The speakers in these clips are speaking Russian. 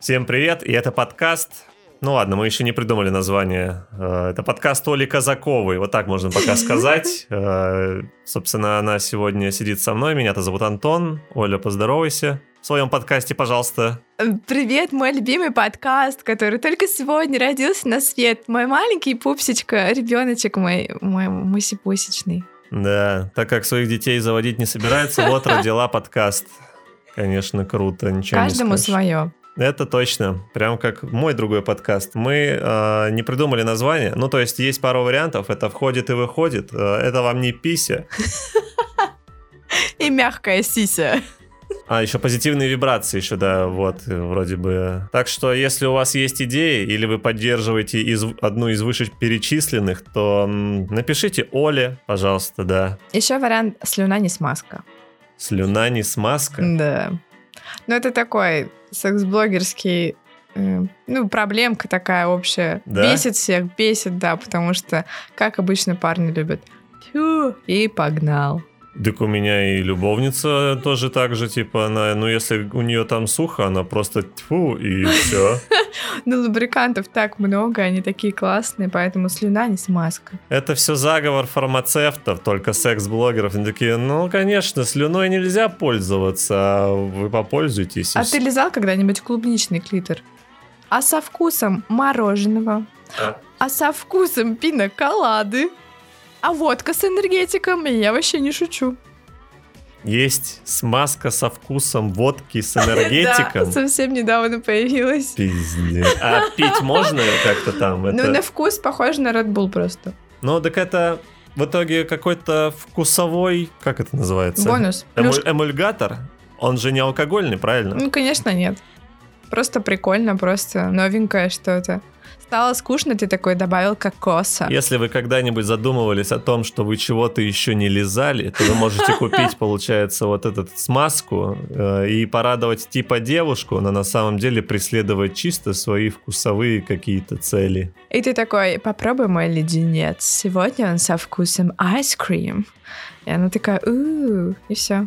Всем привет, и это подкаст. Ну ладно, мы еще не придумали название. Э, Это подкаст Оли Казаковой, вот так можно пока сказать. Э, Собственно, она сегодня сидит со мной, меня-то зовут Антон. Оля, поздоровайся в своем подкасте, пожалуйста. Привет, мой любимый подкаст, который только сегодня родился на свет. Мой маленький пупсечка, ребеночек мой, мой мусипусечный. Да, так как своих детей заводить не собирается, вот родила подкаст. Конечно, круто, ничего Каждому не скажешь. свое. Это точно. Прям как мой другой подкаст. Мы э, не придумали название. Ну, то есть есть пару вариантов. Это входит и выходит. Э, это вам не пися. И мягкая сися. А, еще позитивные вибрации еще, да, вот, вроде бы. Так что, если у вас есть идеи, или вы поддерживаете из, одну из вышеперечисленных, то м, напишите Оле, пожалуйста, да. Еще вариант слюна не смазка. Слюна не смазка. Да. Ну, это такой секс-блогерский э, ну, проблемка такая общая. Да? Бесит всех, бесит, да, потому что, как обычно, парни любят. Тю, и погнал. Так у меня и любовница тоже так же, типа, она, ну, если у нее там сухо, она просто тьфу, и все. Ну, лубрикантов так много, они такие классные, поэтому слюна не смазка. Это все заговор фармацевтов, только секс-блогеров. Они такие, ну, конечно, слюной нельзя пользоваться, а вы попользуйтесь. А всё». ты лизал когда-нибудь клубничный клитор? А со вкусом мороженого? А. А со вкусом пиноколады? А водка с энергетиком? Я вообще не шучу. Есть смазка со вкусом водки с Да, энергетиком. совсем недавно появилась. Пиздец. А пить можно как-то там? Ну, на вкус похоже на Red Bull просто. Ну, так это в итоге какой-то вкусовой, как это называется? Бонус. Эмуль- Эмульгатор? Он же не алкогольный, правильно? Ну, конечно, нет. Просто прикольно, просто новенькое что-то. Стало скучно, ты такой добавил кокоса. Если вы когда-нибудь задумывались о том, что вы чего-то еще не лизали, то вы можете купить, получается, вот эту смазку э, и порадовать типа девушку, но на самом деле преследовать чисто свои вкусовые какие-то цели. И ты такой, попробуй мой леденец. Сегодня он со вкусом ice cream. И она такая, у и все.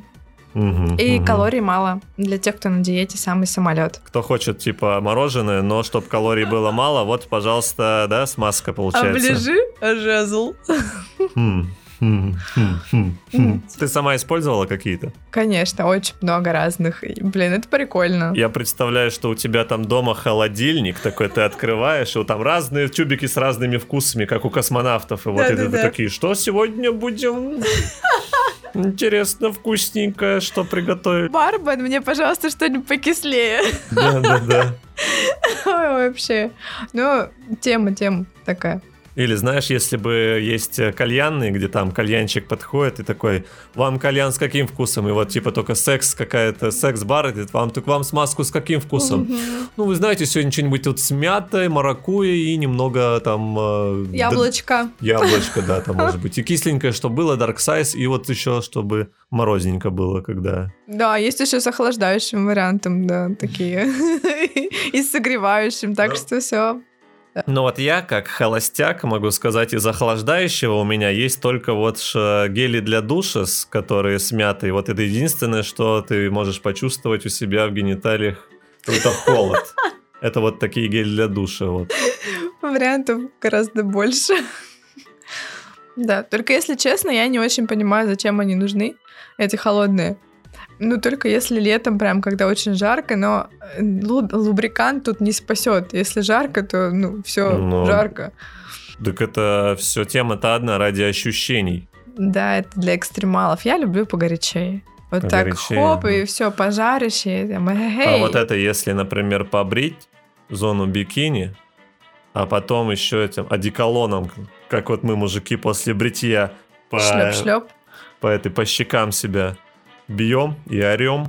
Мгм, И мгм. калорий мало. Для тех, кто на диете, самый самолет. Кто хочет, типа, мороженое, но чтобы калорий было мало, вот, пожалуйста, да, смазка получается. жезл. Хм, хм, хм. Ты сама использовала какие-то? Конечно, очень много разных. Блин, это прикольно. Я представляю, что у тебя там дома холодильник такой, ты открываешь, и вот там разные тюбики с разными вкусами, как у космонавтов. И вот это такие, что сегодня будем? Интересно, вкусненькое, что приготовить. Барбан, мне, пожалуйста, что-нибудь покислее. Да-да-да. Ой, вообще. Ну, тема, тема такая. Или знаешь, если бы есть э, кальянные, где там кальянчик подходит и такой, вам кальян с каким вкусом? И вот типа только секс какая-то, секс-бар, и вам, так вам смазку с каким вкусом? Ну, вы знаете, сегодня что-нибудь тут с мятой, маракуйей и немного там... э, Яблочко. Яблочко, да, там может быть. И кисленькое, чтобы было, dark size, и вот еще, чтобы морозненько было, когда... Да, есть еще с охлаждающим вариантом, да, такие. И с согревающим, так Да. что все. Ну вот я, как холостяк, могу сказать, из охлаждающего у меня есть только вот гели для душа, которые с мятой. Вот это единственное, что ты можешь почувствовать у себя в гениталиях. Это холод. Это вот такие гели для душа. Вот. Вариантов гораздо больше. Да, только если честно, я не очень понимаю, зачем они нужны, эти холодные. Ну, только если летом, прям, когда очень жарко, но э, лу- лубрикант тут не спасет. Если жарко, то, ну, все, Ну, жарко. Так это все тема-то одна ради ощущений. Да, это для экстремалов. Я люблю погорячее. Вот так Погорячее, хоп, ага. и все, пожарище. там, А эй. вот это если, например, побрить зону бикини, а потом еще этим одеколоном, как вот мы, мужики, после бритья по, Шлеп-шлеп. по этой по щекам себя бьем и орем.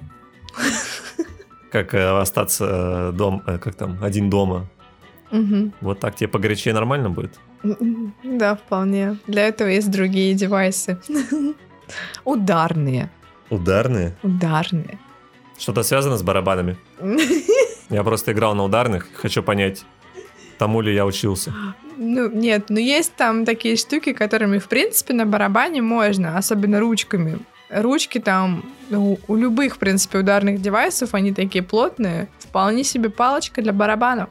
Как э, остаться э, дом, э, как там, один дома. Вот так тебе погорячее нормально будет? Да, вполне. Для этого есть другие девайсы. Ударные. Ударные? Ударные. Что-то связано с барабанами? Я просто играл на ударных, хочу понять, тому ли я учился. Ну, нет, но есть там такие штуки, которыми, в принципе, на барабане можно, особенно ручками. Ручки там у, у любых, в принципе, ударных девайсов, они такие плотные. Вполне себе палочка для барабанов.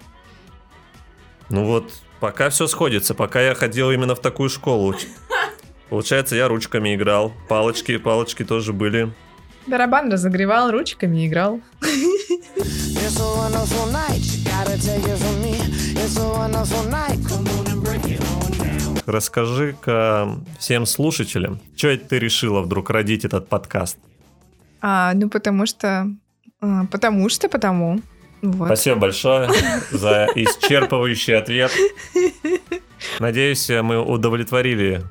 Ну вот, пока все сходится, пока я ходил именно в такую школу. Получается, я ручками играл. Палочки, палочки тоже были. Барабан разогревал, ручками играл. It's a wonderful night. You gotta take it from me. It's a wonderful night. Come on Расскажи-ка всем слушателям, что ты решила вдруг родить этот подкаст? А, ну, потому что... а, потому что, потому. Вот. Спасибо большое за исчерпывающий ответ. Надеюсь, мы удовлетворили.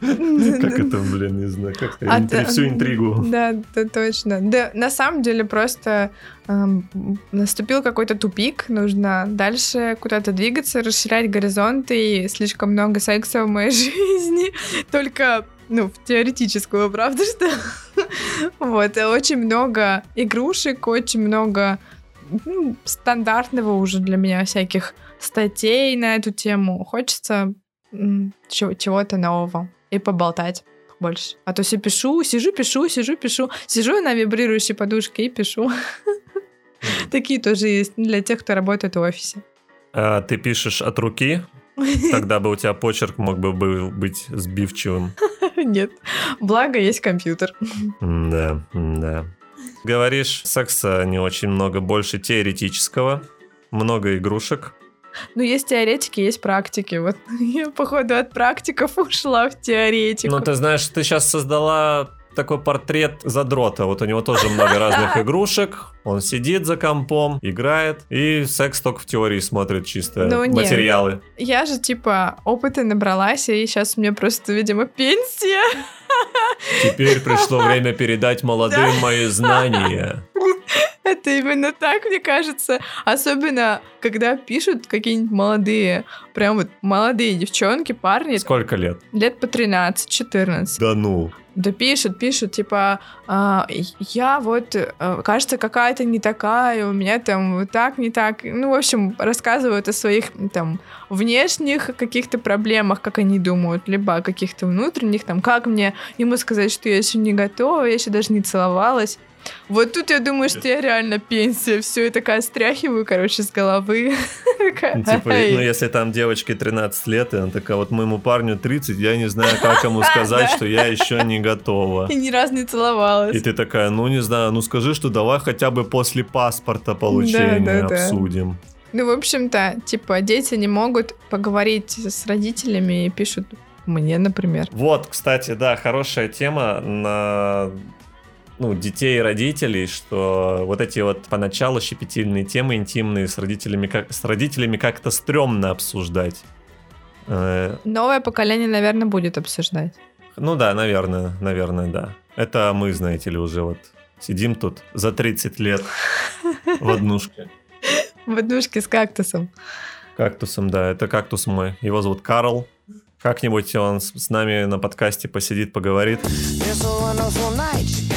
Как это, блин, не знаю, как А, интри- да, всю интригу. Да, да, точно. Да, на самом деле просто эм, наступил какой-то тупик, нужно дальше куда-то двигаться, расширять горизонты, и слишком много секса в моей жизни, только, ну, в теоретическую, правда, что? Вот, очень много игрушек, очень много ну, стандартного уже для меня всяких статей на эту тему. Хочется чего-то нового и поболтать больше. А то все пишу, сижу, пишу, сижу, пишу. Сижу на вибрирующей подушке и пишу. Такие тоже есть для тех, кто работает в офисе. А ты пишешь от руки? Тогда бы у тебя почерк мог бы быть сбивчивым. Нет. Благо есть компьютер. Да, да. Говоришь, секса не очень много, больше теоретического, много игрушек. Ну, есть теоретики, есть практики. Вот я, походу, от практиков ушла в теоретику. Ну, ты знаешь, ты сейчас создала такой портрет задрота. Вот у него тоже много разных игрушек. Он сидит за компом, играет, и секс только в теории смотрит чисто Ну, нет. материалы. Я же, типа, опыта набралась, и сейчас у меня просто, видимо, пенсия. Теперь пришло время передать молодым мои знания. Это именно так, мне кажется. Особенно, когда пишут какие-нибудь молодые, прям вот молодые девчонки, парни, Сколько лет? лет по 13-14. Да ну. Да пишут, пишут, типа, а, я вот, э, кажется, какая-то не такая, у меня там вот так, не так. Ну, в общем, рассказывают о своих там внешних каких-то проблемах, как они думают, либо о каких-то внутренних, там, как мне ему сказать, что я еще не готова, я еще даже не целовалась. Вот тут я думаю, что я реально пенсия, все, я такая стряхиваю, короче, с головы. Ну, Типа, ну если там девочке 13 лет, и она такая, вот моему парню 30, я не знаю, как ему сказать, что я еще не готова. И ни разу не целовалась. И ты такая, ну не знаю, ну скажи, что давай хотя бы после паспорта получения обсудим. Ну, в общем-то, типа, дети не могут поговорить с родителями и пишут мне, например. Вот, кстати, да, хорошая тема на ну, детей и родителей, что вот эти вот поначалу щепетильные темы интимные с родителями, как, с родителями как-то стрёмно обсуждать. Э, Новое поколение, наверное, будет обсуждать. Ну да, наверное, наверное, да. Это мы, знаете ли, уже вот сидим тут за 30 лет в однушке. В однушке с кактусом. Кактусом, да, это кактус мой. Его зовут Карл. Как-нибудь он с нами на подкасте посидит, поговорит. A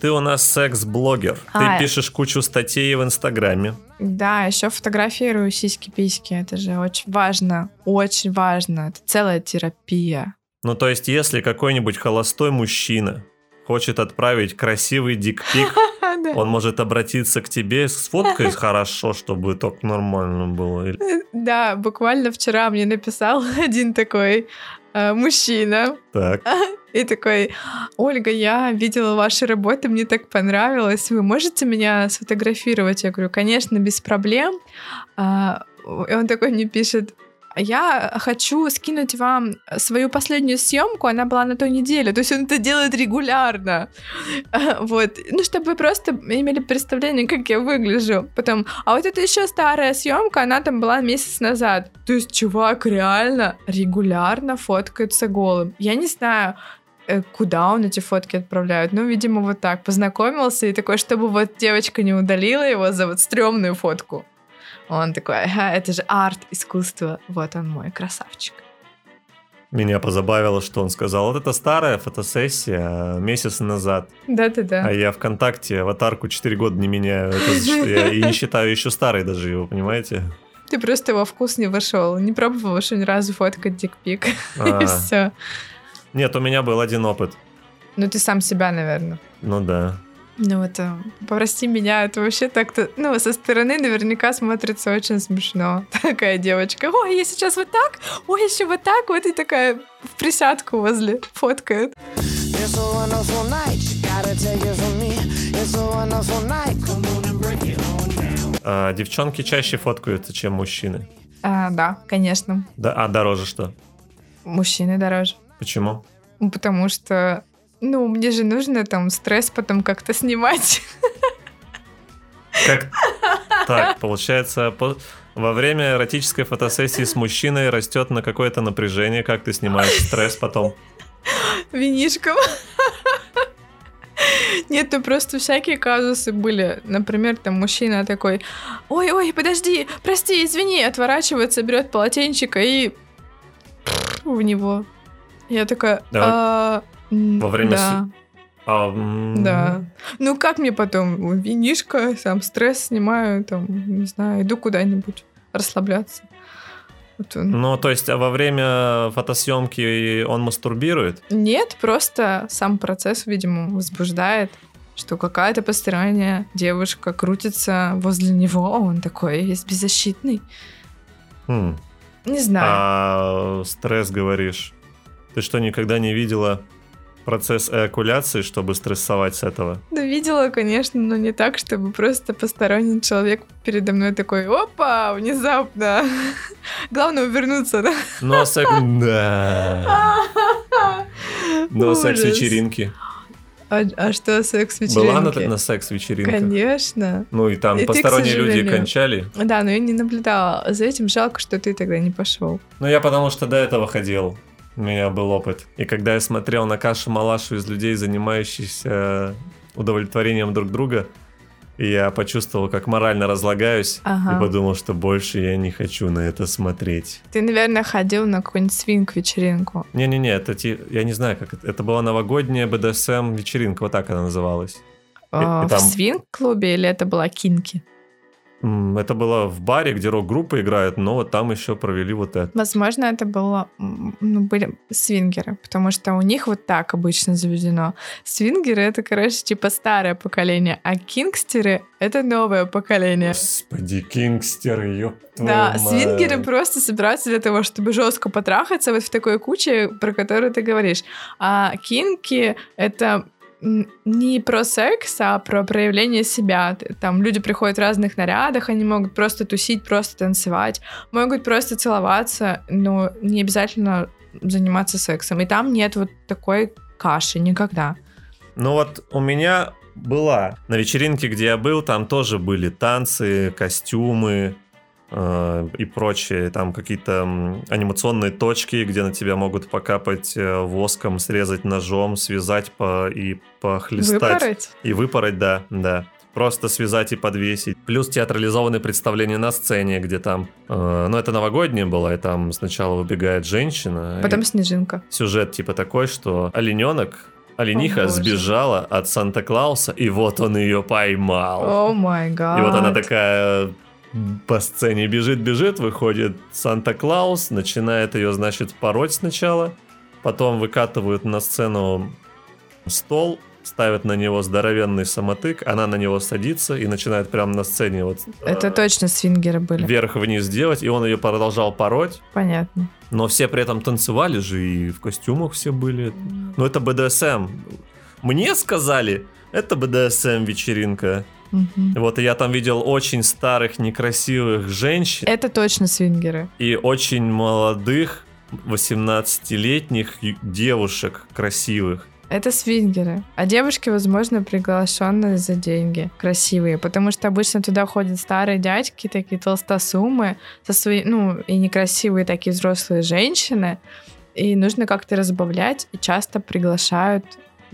Ты у нас секс-блогер. А. Ты пишешь кучу статей в Инстаграме. Да, еще фотографирую сиськи-письки. Это же очень важно. Очень важно. Это целая терапия. Ну, то есть, если какой-нибудь холостой мужчина хочет отправить красивый дикпик, он может обратиться к тебе с фоткой хорошо, чтобы так нормально было. Да, буквально вчера мне написал один такой мужчина. Так. И такой, Ольга, я видела ваши работы, мне так понравилось. Вы можете меня сфотографировать? Я говорю, конечно, без проблем. А, И он такой мне пишет, я хочу скинуть вам свою последнюю съемку, она была на той неделе, то есть он это делает регулярно. Вот, ну, чтобы вы просто имели представление, как я выгляжу. Потом, а вот это еще старая съемка, она там была месяц назад. То есть чувак реально регулярно фоткается голым. Я не знаю, э, куда он эти фотки отправляет. Ну, видимо, вот так. Познакомился и такой, чтобы вот девочка не удалила его за вот стрёмную фотку. Он такой, ага, это же арт, искусство. Вот он мой красавчик. Меня позабавило, что он сказал, вот это старая фотосессия месяц назад, Да-да-да. а я ВКонтакте аватарку 4 года не меняю. Это я и не считаю еще старой даже его, понимаете? Ты просто во вкус не вошел. Не пробовал еще ни разу фоткать дикпик. А, И все. Нет, у меня был один опыт. Ну, ты сам себя, наверное. Ну да. Ну, это, прости меня, это вообще так-то, ну, со стороны наверняка смотрится очень смешно. Такая девочка, ой, я сейчас вот так, ой, еще вот так, вот и такая в присядку возле фоткает. А, девчонки чаще фоткаются, чем мужчины. А, да, конечно, Да, а дороже что? мужчины дороже. Почему? Ну, Потому что, ну, мне же нужно там стресс потом как-то снимать. Как так? Получается, по- во время эротической фотосессии с мужчиной растет на какое-то напряжение, как ты снимаешь стресс потом. винишком. Нет, ну просто всякие казусы были. Например, там мужчина такой, ой-ой, подожди, прости, извини, отворачивается, берет полотенчик и в него. Я такая, «А, м, Во время да, А, да. Ну как мне потом? Винишко, сам стресс снимаю, там, не знаю, иду куда-нибудь расслабляться. Вот он. Ну, то есть, а во время фотосъемки он мастурбирует? Нет, просто сам процесс, видимо, возбуждает, что какая-то посторонняя девушка крутится возле него, а он такой весь беззащитный. Хм. Не знаю. А стресс, говоришь. Ты что, никогда не видела процесс эякуляции, чтобы стрессовать с этого? Да видела, конечно, но не так, чтобы просто посторонний человек передо мной такой, опа, внезапно. Главное увернуться, да? Ну, а секс... Да. Ну, а секс-вечеринки. А, а что секс Была на, на секс-вечеринках? Конечно. Ну, и там И ты, посторонние люди сожалению. кончали. Да, но я не наблюдала за этим. Жалко, что ты тогда не пошел. Ну, я потому что до этого ходил. У меня был опыт. И когда я смотрел на кашу-малашу из людей, занимающихся удовлетворением друг друга, я почувствовал, как морально разлагаюсь, Ага. и подумал, что больше я не хочу на это смотреть. Ты, наверное, ходил на какую-нибудь свинг-вечеринку. Не-не-не, это я не знаю, как это. Это была новогодняя БДСМ вечеринка, вот так она называлась. А, и В там- свинг-клубе или это была кинки? Это было в баре, где рок-группа играет, но вот там еще провели вот это. Возможно, это было, ну, были свингеры, потому что у них вот так обычно заведено. Свингеры — это, короче, типа старое поколение, а кингстеры — это новое поколение. Господи, кингстер, ёб твою Да, мать. свингеры просто собираются для того, чтобы жестко потрахаться вот в такой куче, про которую ты говоришь. А кинки — это не про секс, а про проявление себя. Там люди приходят в разных нарядах, они могут просто тусить, просто танцевать, могут просто целоваться, но не обязательно заниматься сексом. И там нет вот такой каши никогда. Ну вот у меня была на вечеринке, где я был, там тоже были танцы, костюмы и прочее. Там какие-то анимационные точки, где на тебя могут покапать э, воском, срезать ножом, связать по, и похлестать. Выпороть? И выпороть, да, да. Просто связать и подвесить. Плюс театрализованные представления на сцене, где там... э, ну, это новогоднее было, и там сначала выбегает женщина. Потом снежинка. сюжет типа такой, что олененок, олениха О, сбежала от Санта-Клауса, и вот он ее поймал. О май гад. И вот она такая по сцене бежит-бежит, выходит Санта-Клаус, начинает ее, значит, пороть сначала, потом выкатывают на сцену стол, ставят на него здоровенный самотык, она на него садится и начинает прямо на сцене вот Это э, точно свингеры были. вверх-вниз делать, и он ее продолжал пороть, Понятно. но все при этом танцевали же, и в костюмах все были. Ну, это БДСМ. Мне сказали, это БДСМ вечеринка. Мгм. Вот, и я там видел очень старых, некрасивых женщин Это точно свингеры. и очень молодых, 18-летних ю- девушек красивых. Это свингеры. А девушки, возможно, приглашенные за деньги. Красивые. Потому что обычно туда ходят старые дядьки, такие толстосумы, со свои, ну, и некрасивые такие взрослые женщины. И нужно как-то разбавлять, и часто приглашают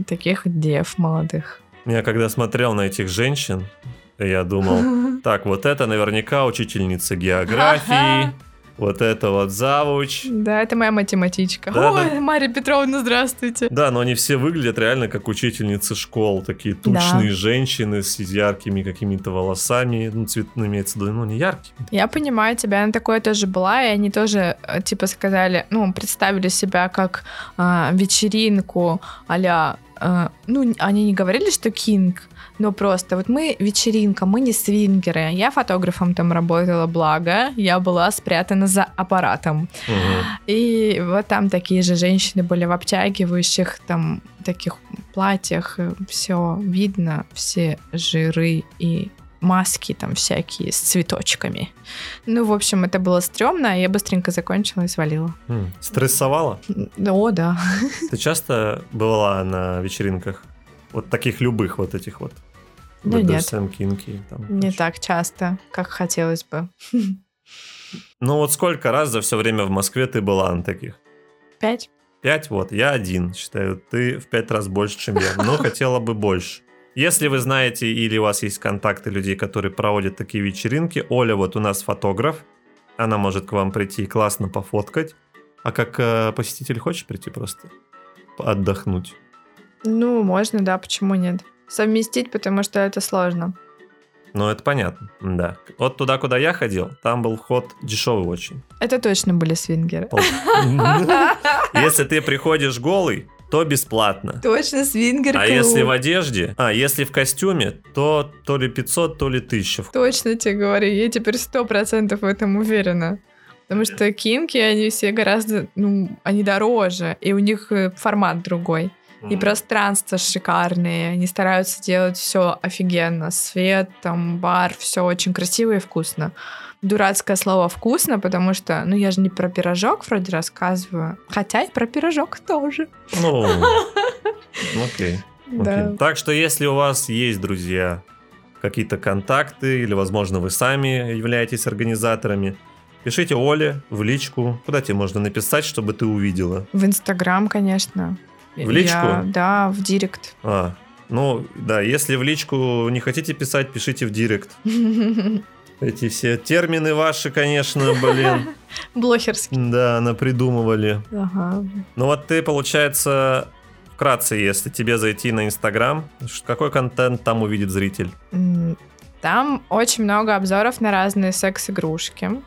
таких дев молодых. Я когда смотрел на этих женщин, я думал, так, вот это наверняка учительница географии, Вот это вот завуч. Да, это моя математичка. Да, Ой, да. Мария Петровна, здравствуйте. Да, но они все выглядят реально как учительницы школ. Такие тучные женщины с яркими какими-то волосами. Ну, цветными, имеется в виду, ну, не яркими. Я понимаю тебя, она такое тоже была, и они тоже, э, типа, сказали, ну, представили себя как а, вечеринку а ну, они не говорили, что кинг, но просто вот мы вечеринка, мы не свингеры. Я фотографом там работала, благо, я была спрятана за аппаратом. Мгм. И вот там такие же женщины были в обтягивающих там таких платьях, все видно, все жиры и маски там всякие с цветочками. Ну, в общем, это было стрёмно, я быстренько закончила и свалила. М, Стрессовала? О, да. Ты часто бывала на вечеринках? Вот таких любых вот этих вот? Да нет. BDSM, кинки. Там, Не так часто, как хотелось бы. Ну вот сколько раз за все время в Москве ты была на таких? Пять? Пять, вот, я один, считаю, ты в пять раз больше, чем я, но хотела бы больше. Если вы знаете или у вас есть контакты людей, которые проводят такие вечеринки, Оля вот у нас фотограф, она может к вам прийти и классно пофоткать. А как э, посетитель хочешь прийти просто отдохнуть? Ну, можно, да, почему нет? Совместить, потому что это сложно. Ну, это понятно, да. Вот туда, куда я ходил, там был вход дешевый очень. Это точно были свингеры. Если ты приходишь голый, то бесплатно. Точно свингер А клуб. если в одежде, а если в костюме, то то ли 500, то ли 1000. Точно тебе говорю, я теперь сто процентов в этом уверена. Потому что кинки, они все гораздо, ну, они дороже, и у них э, формат другой. И М. пространства шикарные, они стараются делать все офигенно. Свет, там, бар, все очень красиво и вкусно. Дурацкое слово вкусно, потому что, ну, я же не про пирожок вроде рассказываю, хотя и про пирожок тоже. Ну, окей. Да. Так что если у вас есть друзья, какие-то контакты, или, возможно, вы сами являетесь организаторами, пишите Оле в личку. Куда тебе можно написать, чтобы ты увидела? В Инстаграм, конечно. В личку? Я- да, в директ. А, ну, да, если в личку не хотите писать, пишите в директ. Эти все термины ваши, конечно, блин, Блохерский. да, напридумывали. Ага. Ну вот ты, получается, вкратце, если тебе зайти на Инстаграм, какой контент там увидит зритель? Там очень много обзоров на разные секс-игрушки.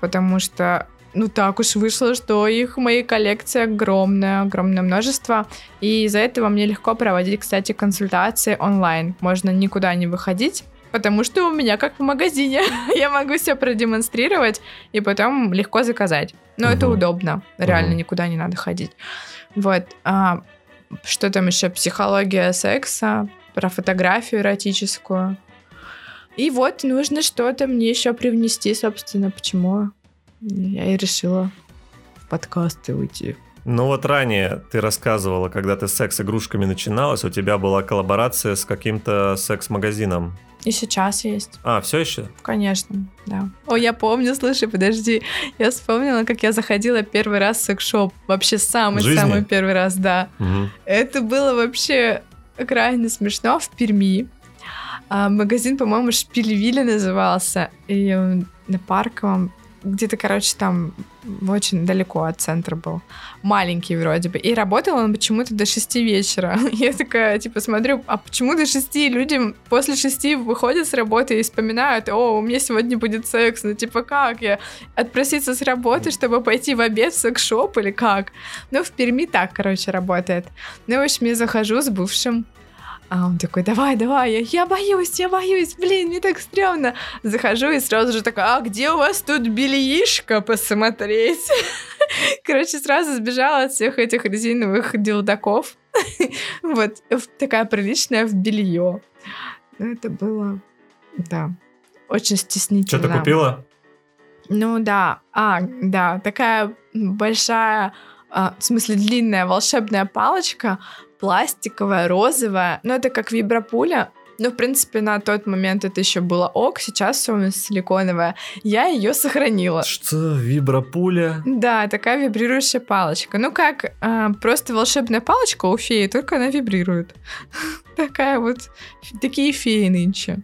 Потому что, ну так уж вышло, что их в моей коллекции огромное, огромное множество. И из-за этого мне легко проводить, кстати, консультации онлайн. Можно никуда не выходить, потому что у меня как в магазине. Я могу все продемонстрировать и потом легко заказать. Но это Мгм. удобно. Реально Мгм. никуда не надо ходить. Вот. А, что там еще? Психология секса, про фотографию эротическую. И вот нужно что-то мне еще привнести, собственно, почему я и решила в подкасты уйти. Ну вот ранее ты рассказывала, когда ты с секс-игрушками начиналась, у тебя была коллаборация с каким-то секс-магазином. И сейчас есть, А, все еще? конечно, да. О, я помню, слушай, подожди, я вспомнила, как я заходила первый раз в секс-шоп. Вообще самый-самый первый раз, да. Мгм. Это было вообще крайне смешно в Перми. А, магазин, по-моему, Шпильвилли назывался. И на Парковом. Где-то, короче, там очень далеко от центра был. Маленький вроде бы. И работал он почему-то до 6 вечера. Я такая, типа, смотрю, а почему до 6 люди после 6 выходят с работы и вспоминают, о, у меня сегодня будет секс. Ну, типа, как я? Отпроситься с работы, чтобы пойти в обед в секс-шоп или как? Ну, в Перми так, короче, работает. Ну, в общем, я захожу с бывшим. А он такой, давай, давай, я, я боюсь, я боюсь, блин, мне так стрёмно. Захожу и сразу же такая, а где у вас тут бельишко посмотреть? Короче, сразу сбежала от всех этих резиновых дилдаков. Вот, такая приличная в белье. Ну, это было, да, очень стеснительно. Что ты купила? Ну да, а, да, такая большая, а, в смысле длинная волшебная палочка, пластиковая, розовая, ну это как вибропуля, ну, в принципе, на тот момент это еще было ок, сейчас все у нас силиконовая. Я ее сохранила. Что, вибропуля? Да, такая вибрирующая палочка. Ну, как а, просто волшебная палочка у феи, только она вибрирует. Такая вот, такие феи нынче.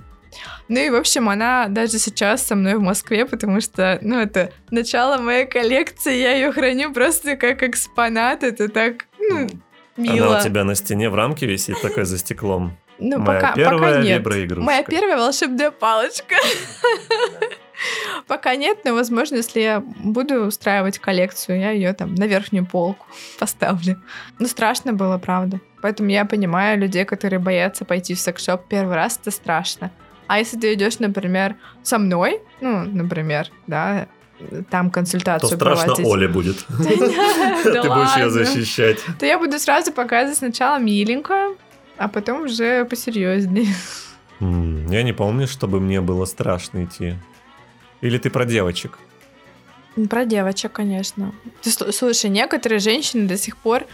Ну и, в общем, она даже сейчас со мной в Москве, потому что, ну, это начало моей коллекции, я ее храню просто как экспонат, это так, ну, мило. Она у тебя на стене в рамке висит, такой за стеклом. Ну, Моя пока, первая пока нет. Моя первая волшебная палочка. Пока нет, но, возможно, если я буду устраивать коллекцию, я ее там на верхнюю полку поставлю. Ну, страшно было, правда. Поэтому я понимаю людей, которые боятся пойти в секс-шоп первый раз, это страшно. А если ты идешь, например, со мной, ну, например, да, там То консультацию страшно проводить. Оле будет. Ты будешь ее защищать. То я буду сразу показывать сначала миленькое, а потом уже посерьезнее. Я не помню, чтобы мне было страшно идти. Или ты про девочек? Про девочек, конечно. Слушай, некоторые женщины до сих пор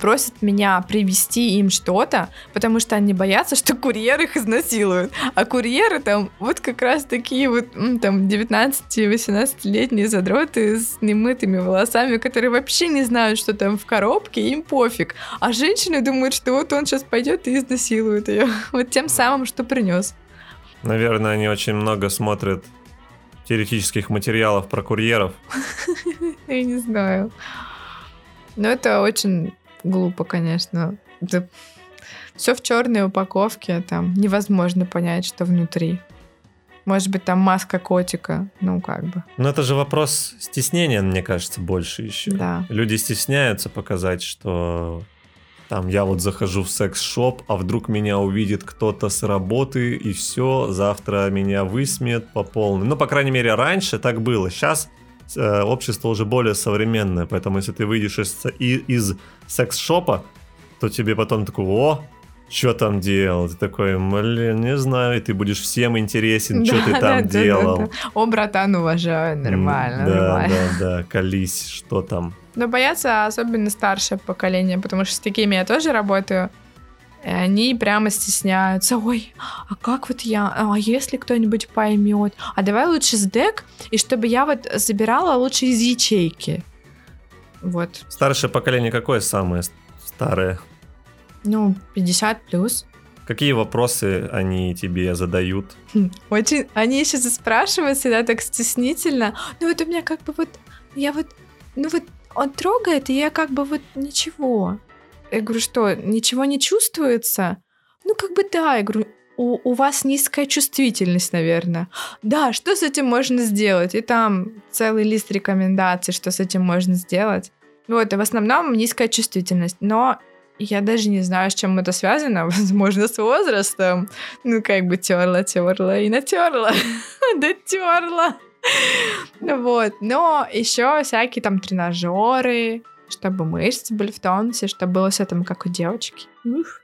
просят меня привезти им что-то, потому что они боятся, что курьер их изнасилует. А курьеры там вот как раз такие вот там 19-18-летние задроты с немытыми волосами, которые вообще не знают, что там в коробке, им пофиг. А женщины думают, что вот он сейчас пойдет и изнасилует ее. Вот тем самым, что принес. Наверное, они очень много смотрят теоретических материалов про курьеров. Я не знаю. Но это очень глупо, конечно. все в черной упаковке, там невозможно понять, что внутри. Может быть, там маска котика, ну как бы, Но это же вопрос стеснения, мне кажется, больше еще. да. Люди стесняются показать, что там я вот захожу в секс-шоп, а вдруг меня увидит кто-то с работы, и все, завтра меня высмеет по полной. Ну, по крайней мере, раньше так было. Сейчас общество уже более современное, поэтому если ты выйдешь из, из секс-шопа, то тебе потом такой, о, что там делал? Ты такой, блин, не знаю, и ты будешь всем интересен, что Да, ты да, там да, да, делал. да. О, братан, уважаю, нормально, Да, нормально. да, да, колись, что там. Но боятся особенно старшее поколение, потому что с такими я тоже работаю. И они прямо стесняются. Ой, а как вот я? А если кто-нибудь поймет? А давай лучше с дек, и чтобы я вот забирала лучше из ячейки. Вот. Старшее поколение какое самое старое? Ну, 50 плюс. Какие вопросы они тебе задают? Очень, они еще спрашивают всегда так стеснительно. Ну вот у меня как бы вот, я вот, ну вот он трогает, и я как бы вот ничего. Я говорю, что, ничего не чувствуется? Ну как бы да, я говорю, у, у вас низкая чувствительность, наверное. Да, что с этим можно сделать? И там целый лист рекомендаций, что с этим можно сделать. Вот, и в основном низкая чувствительность. Но я даже не знаю, с чем это связано. Возможно, с возрастом. Ну, как бы терла, терла и натерла. Дотерла. Ну вот. Но еще всякие там тренажеры, чтобы мышцы были в тонусе, чтобы было все там как у девочки. Ух.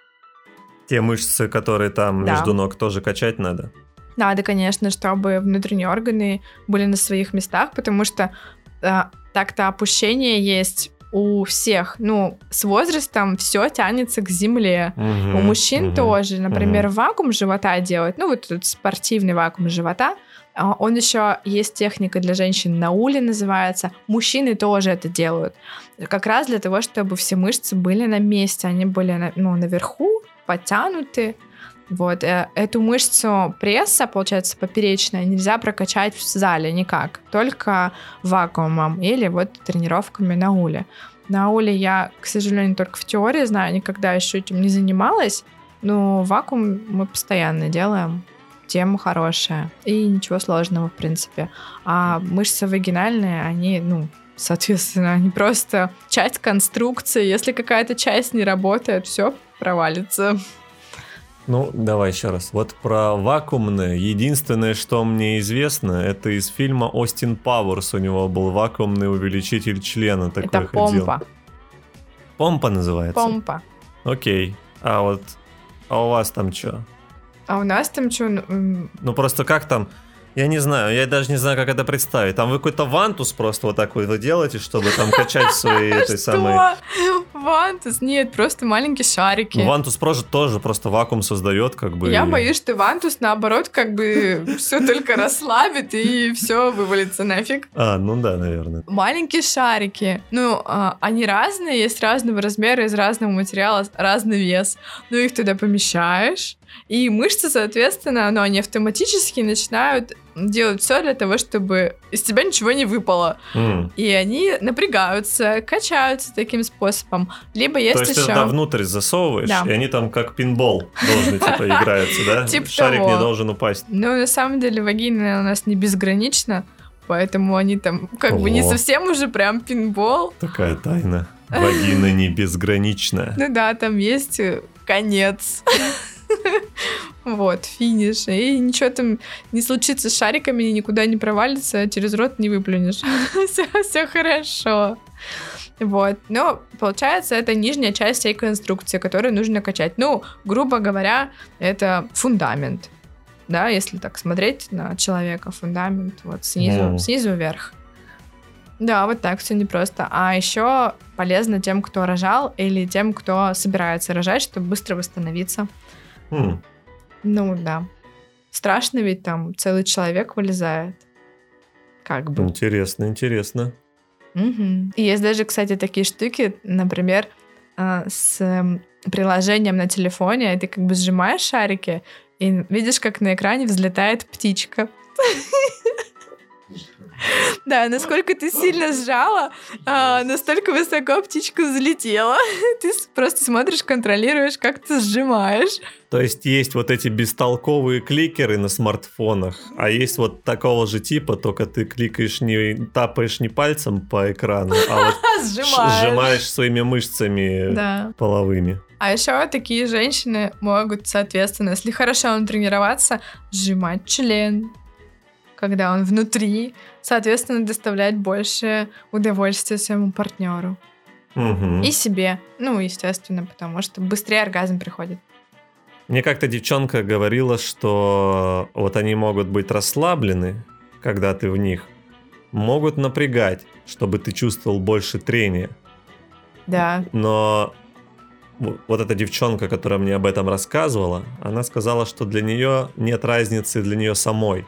Те мышцы, которые там Да. между ног тоже качать надо? Надо, конечно, чтобы внутренние органы были на своих местах, потому что э, так-то опущение есть у всех. Ну, с возрастом все тянется к земле. Мгм, У мужчин мгм. тоже, например, вакуум живота делать, ну вот этот спортивный вакуум живота, он еще есть техника для женщин на уле называется. Мужчины тоже это делают. Как раз для того, чтобы все мышцы были на месте, они были ну, наверху, подтянуты. Вот, э, эту мышцу пресса, получается, поперечная, нельзя прокачать в зале никак, только вакуумом или вот тренировками на уле. На уле я, к сожалению, только в теории знаю, никогда еще этим не занималась, но вакуум мы постоянно делаем. Тема хорошая. И ничего сложного, в принципе. А мышцы вагинальные, они, ну, соответственно, они просто часть конструкции. Если какая-то часть не работает, все провалится. Ну, давай еще раз. Вот про вакуумное. Единственное, что мне известно, это из фильма Остин Пауэрс. У него был вакуумный увеличитель члена. Такой Это ходил. помпа. Помпа называется? Помпа. Окей. А вот... А у вас там что? А у нас там что? Ну просто как там? Я не знаю, я даже не знаю, как это представить. Там вы какой-то вантус просто вот так вот вы делаете, чтобы там качать свои этой самой... Вантус? Нет, просто маленькие шарики. Ну, Вантус Project тоже просто вакуум создает, как бы. Я боюсь, что Вантус, наоборот, как бы все только расслабит и все вывалится нафиг. А, ну да, наверное. Маленькие шарики. Ну, а, они разные, есть разного размера, из разного материала, разный вес. Ну, их туда помещаешь, И мышцы, соответственно, ну, они автоматически начинают делать все для того, чтобы из тебя ничего не выпало. М. И они напрягаются, качаются таким способом. Либо есть То есть ты еще... туда внутрь засовываешь, Да. и они там как пинбол должны типа играются, да? Типа Шарик не должен упасть. Ну, на самом деле, вагина у нас не безгранична, поэтому они там как бы не совсем уже прям пинбол. Такая тайна. Вагина не безгранична. Ну да, там есть э, конец. Вот, финиш. И ничего там не случится с шариками, никуда не провалится, через рот не выплюнешь. Все хорошо. Вот. Но, получается, это нижняя часть всей конструкции, которую нужно качать. Ну, грубо говоря, это фундамент. Да, если так смотреть на человека, фундамент вот снизу, Мгм. снизу вверх. Да, вот так все непросто. А еще полезно тем, кто рожал, или тем, кто собирается рожать, чтобы быстро восстановиться. М, Ну да. Страшно ведь там целый человек вылезает. Как бы. Интересно, интересно. Мгм. И есть даже, кстати, такие штуки, например, а, с эм, приложением на телефоне, ты как бы сжимаешь шарики, и видишь, как на экране взлетает птичка. Да, насколько ты сильно сжала, а, настолько высоко птичка взлетела. Ты просто смотришь, контролируешь, как ты сжимаешь. То есть есть вот эти бестолковые кликеры на смартфонах, а есть вот такого же типа, только ты кликаешь не тапаешь не пальцем по экрану, а вот Сжимаешь. сжимаешь своими мышцами Да. половыми. А еще такие женщины могут, соответственно, если хорошо тренироваться, сжимать член, когда он внутри, соответственно, доставлять больше удовольствия своему партнеру Мгм. и себе. Ну, естественно, потому что быстрее оргазм приходит. Мне как-то девчонка говорила, что вот они могут быть расслаблены, когда ты в них, могут напрягать, чтобы ты чувствовал больше трения. Да. Но вот эта девчонка, которая мне об этом рассказывала, она сказала, что для нее нет разницы для нее самой,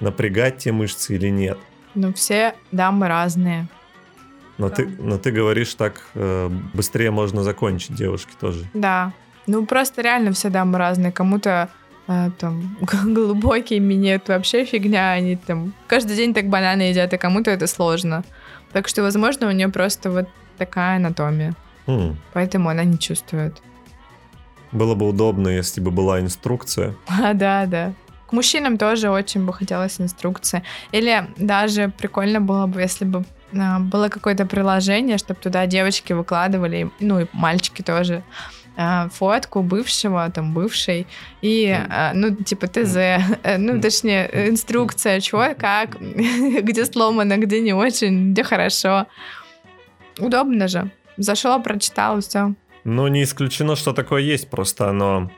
напрягать те мышцы или нет. Ну, все дамы разные. Но, Да. ты, но ты говоришь так, э, быстрее можно закончить девушке тоже. Да. Ну, просто реально все дамы разные. Кому-то э, там глубокие минет вообще фигня. Они там каждый день так бананы едят, а кому-то это сложно. Так что, возможно, у нее просто вот такая анатомия. М, Поэтому она не чувствует. Было бы удобно, если бы была инструкция. А, да, да. Мужчинам тоже очень бы хотелось инструкции. Или даже прикольно было бы, если бы а, было какое-то приложение, чтобы туда девочки выкладывали, ну и мальчики тоже, а, фотку бывшего, там, бывшей, и, а, ну, типа, ТЗ, э, ну, точнее, инструкция, чего, как, где сломано, где не очень, где хорошо. Удобно же. Зашел, прочитал, все. Но не исключено, что такое есть, просто оно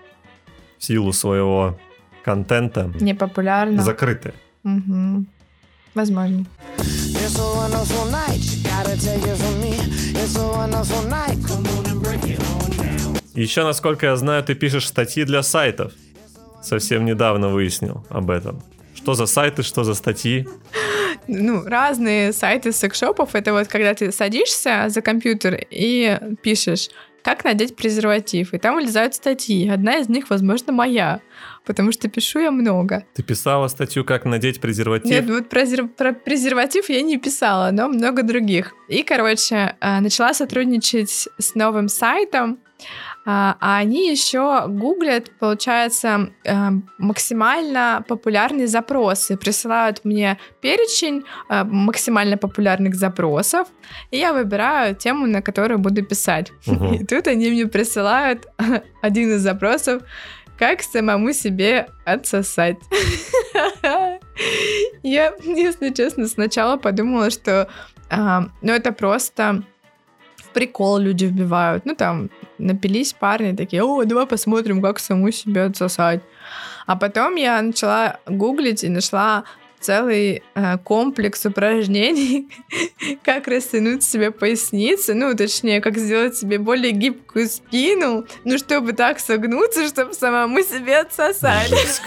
в силу своего контента Непопулярно. закрытое. Мгм. Возможно. Еще, насколько я знаю, ты пишешь статьи для сайтов. Совсем недавно выяснил об этом. Что за сайты, что за статьи? ну, разные сайты секшопов. Это вот когда ты садишься за компьютер и пишешь, как надеть презерватив. И там вылезают статьи. Одна из них, возможно, моя. Потому что пишу я много. Ты писала статью, как надеть презерватив? Нет, вот про, про презерватив я не писала, но много других. И, короче, э, начала сотрудничать с новым сайтом, а а они еще гуглят, получается, э, максимально популярные запросы, присылают мне перечень э, максимально популярных запросов, и я выбираю тему, на которую буду писать. Мгм. И тут они мне присылают один из запросов, как самому себе отсосать. Я, если честно, сначала подумала, что а, ну это просто прикол люди вбивают. Ну там напились парни такие, о, давай посмотрим, как саму себе отсосать. А потом я начала гуглить и нашла целый э, комплекс упражнений, как растянуть себе поясницу, ну, точнее, как сделать себе более гибкую спину, ну, чтобы так согнуться, чтобы самому себе отсосать.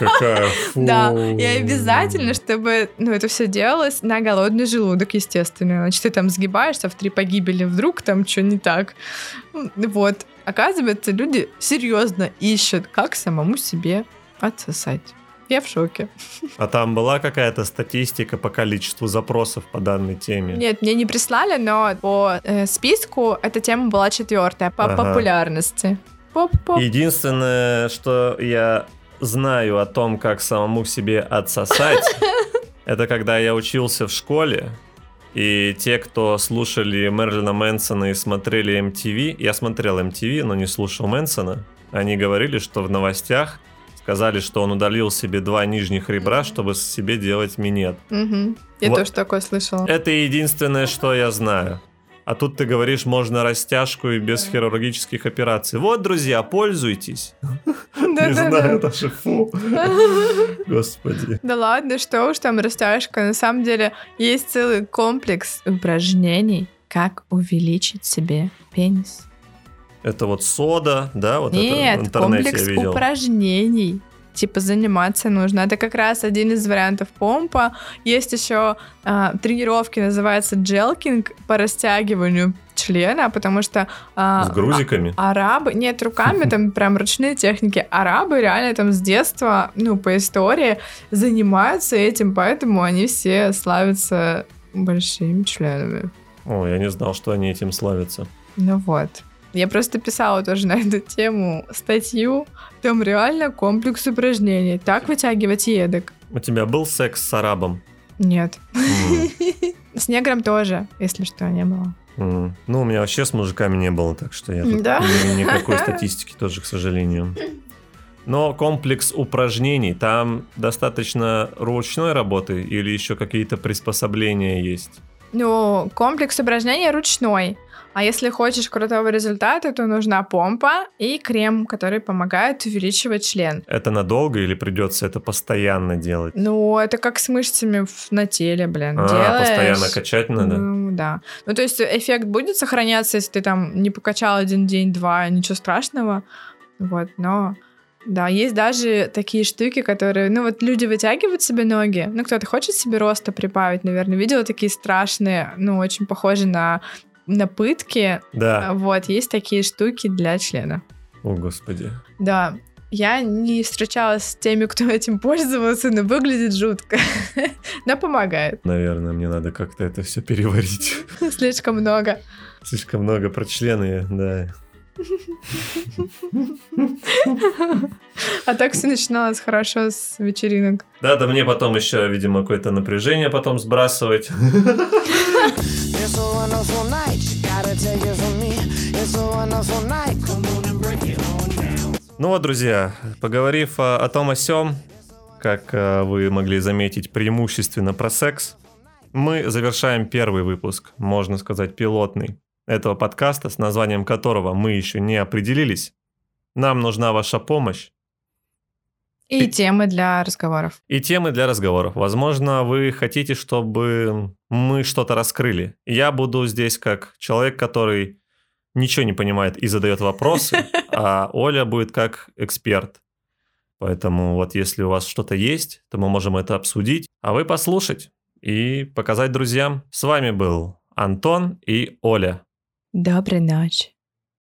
Да, и обязательно, чтобы, ну, это все делалось на голодный желудок, естественно. Значит, ты там сгибаешься в три погибели, вдруг там что не так. Вот. Оказывается, люди серьезно ищут, как самому себе отсосать. Я в шоке. А там была какая-то статистика по количеству запросов по данной теме? Нет, мне не прислали, но по э, списку эта тема была четвертая по Ага. популярности. Поп-поп. Единственное, что я знаю о том, как самому себе отсосать, это когда я учился в школе, и те, кто слушали Мерлина Мэнсона и смотрели MTV, я смотрел MTV, но не слушал Мэнсона, они говорили, что в новостях сказали, что он удалил себе два нижних ребра, чтобы себе делать минет. Мгм. Я Вот. тоже такое слышала. Это единственное, что я знаю. А тут ты говоришь, можно растяжку и без хирургических операций. Вот, друзья, пользуйтесь. Не знаю, даже фу. Господи. Да ладно, что уж там растяжка. На самом деле есть целый комплекс упражнений, как увеличить себе пенис. Это вот сода, да? Вот это Нет, в интернете комплекс я видел. упражнений. Типа заниматься нужно. Это как раз один из вариантов помпа. Есть еще а, тренировки, называется джелкинг по растягиванию члена, потому что а, С грузиками. а- арабы, нет, руками там прям ручные техники. Арабы реально там с детства, ну, по истории, занимаются этим, поэтому они все славятся большими членами. О, я не знал, что они этим славятся. Ну вот. Я просто писала тоже на эту тему статью. Там реально комплекс упражнений. Так вытягивать едок. У тебя был секс с арабом? Нет. М, С негром тоже, если что, не было. м. Ну, у меня вообще с мужиками не было, так что я тут Да? ни- никакой статистики тоже, к сожалению. Но комплекс упражнений, там достаточно ручной работы или еще какие-то приспособления есть? Ну, комплекс упражнений ручной. А если хочешь крутого результата, то нужна помпа и крем, который помогает увеличивать член. Это надолго или придется это постоянно делать? Ну, это как с мышцами в- на теле, блин. А, Делаешь. постоянно качать надо? Ну, да. Ну, то есть эффект будет сохраняться, если ты там не покачал один день, два, ничего страшного. Вот, но... Да, есть даже такие штуки, которые... Ну, вот люди вытягивают себе ноги. Ну, кто-то хочет себе роста прибавить, наверное. Видела такие страшные, ну, очень похожи на, на пытки. Да. Вот, есть такие штуки для члена. О, господи. Да, я не встречалась с теми, кто этим пользовался, но выглядит жутко. Но помогает. Наверное, мне надо как-то это все переварить. Слишком много. Слишком много про члены, да. А так все начиналось хорошо с вечеринок. Да, да мне потом еще, видимо, какое-то напряжение потом сбрасывать. Ну вот, друзья, поговорив о, о том о сём, как э, вы могли заметить, преимущественно про секс, мы завершаем первый выпуск, можно сказать, пилотный, этого подкаста, с названием которого мы еще не определились. Нам нужна ваша помощь И темы для разговоров. и темы для разговоров. Возможно, вы хотите, чтобы мы что-то раскрыли. Я буду здесь как человек, который ничего не понимает и задает вопросы, а Оля будет как эксперт. Поэтому вот если у вас что-то есть, то мы можем это обсудить, а вы послушать и показать друзьям. С вами был Антон и Оля. Доброй ночи.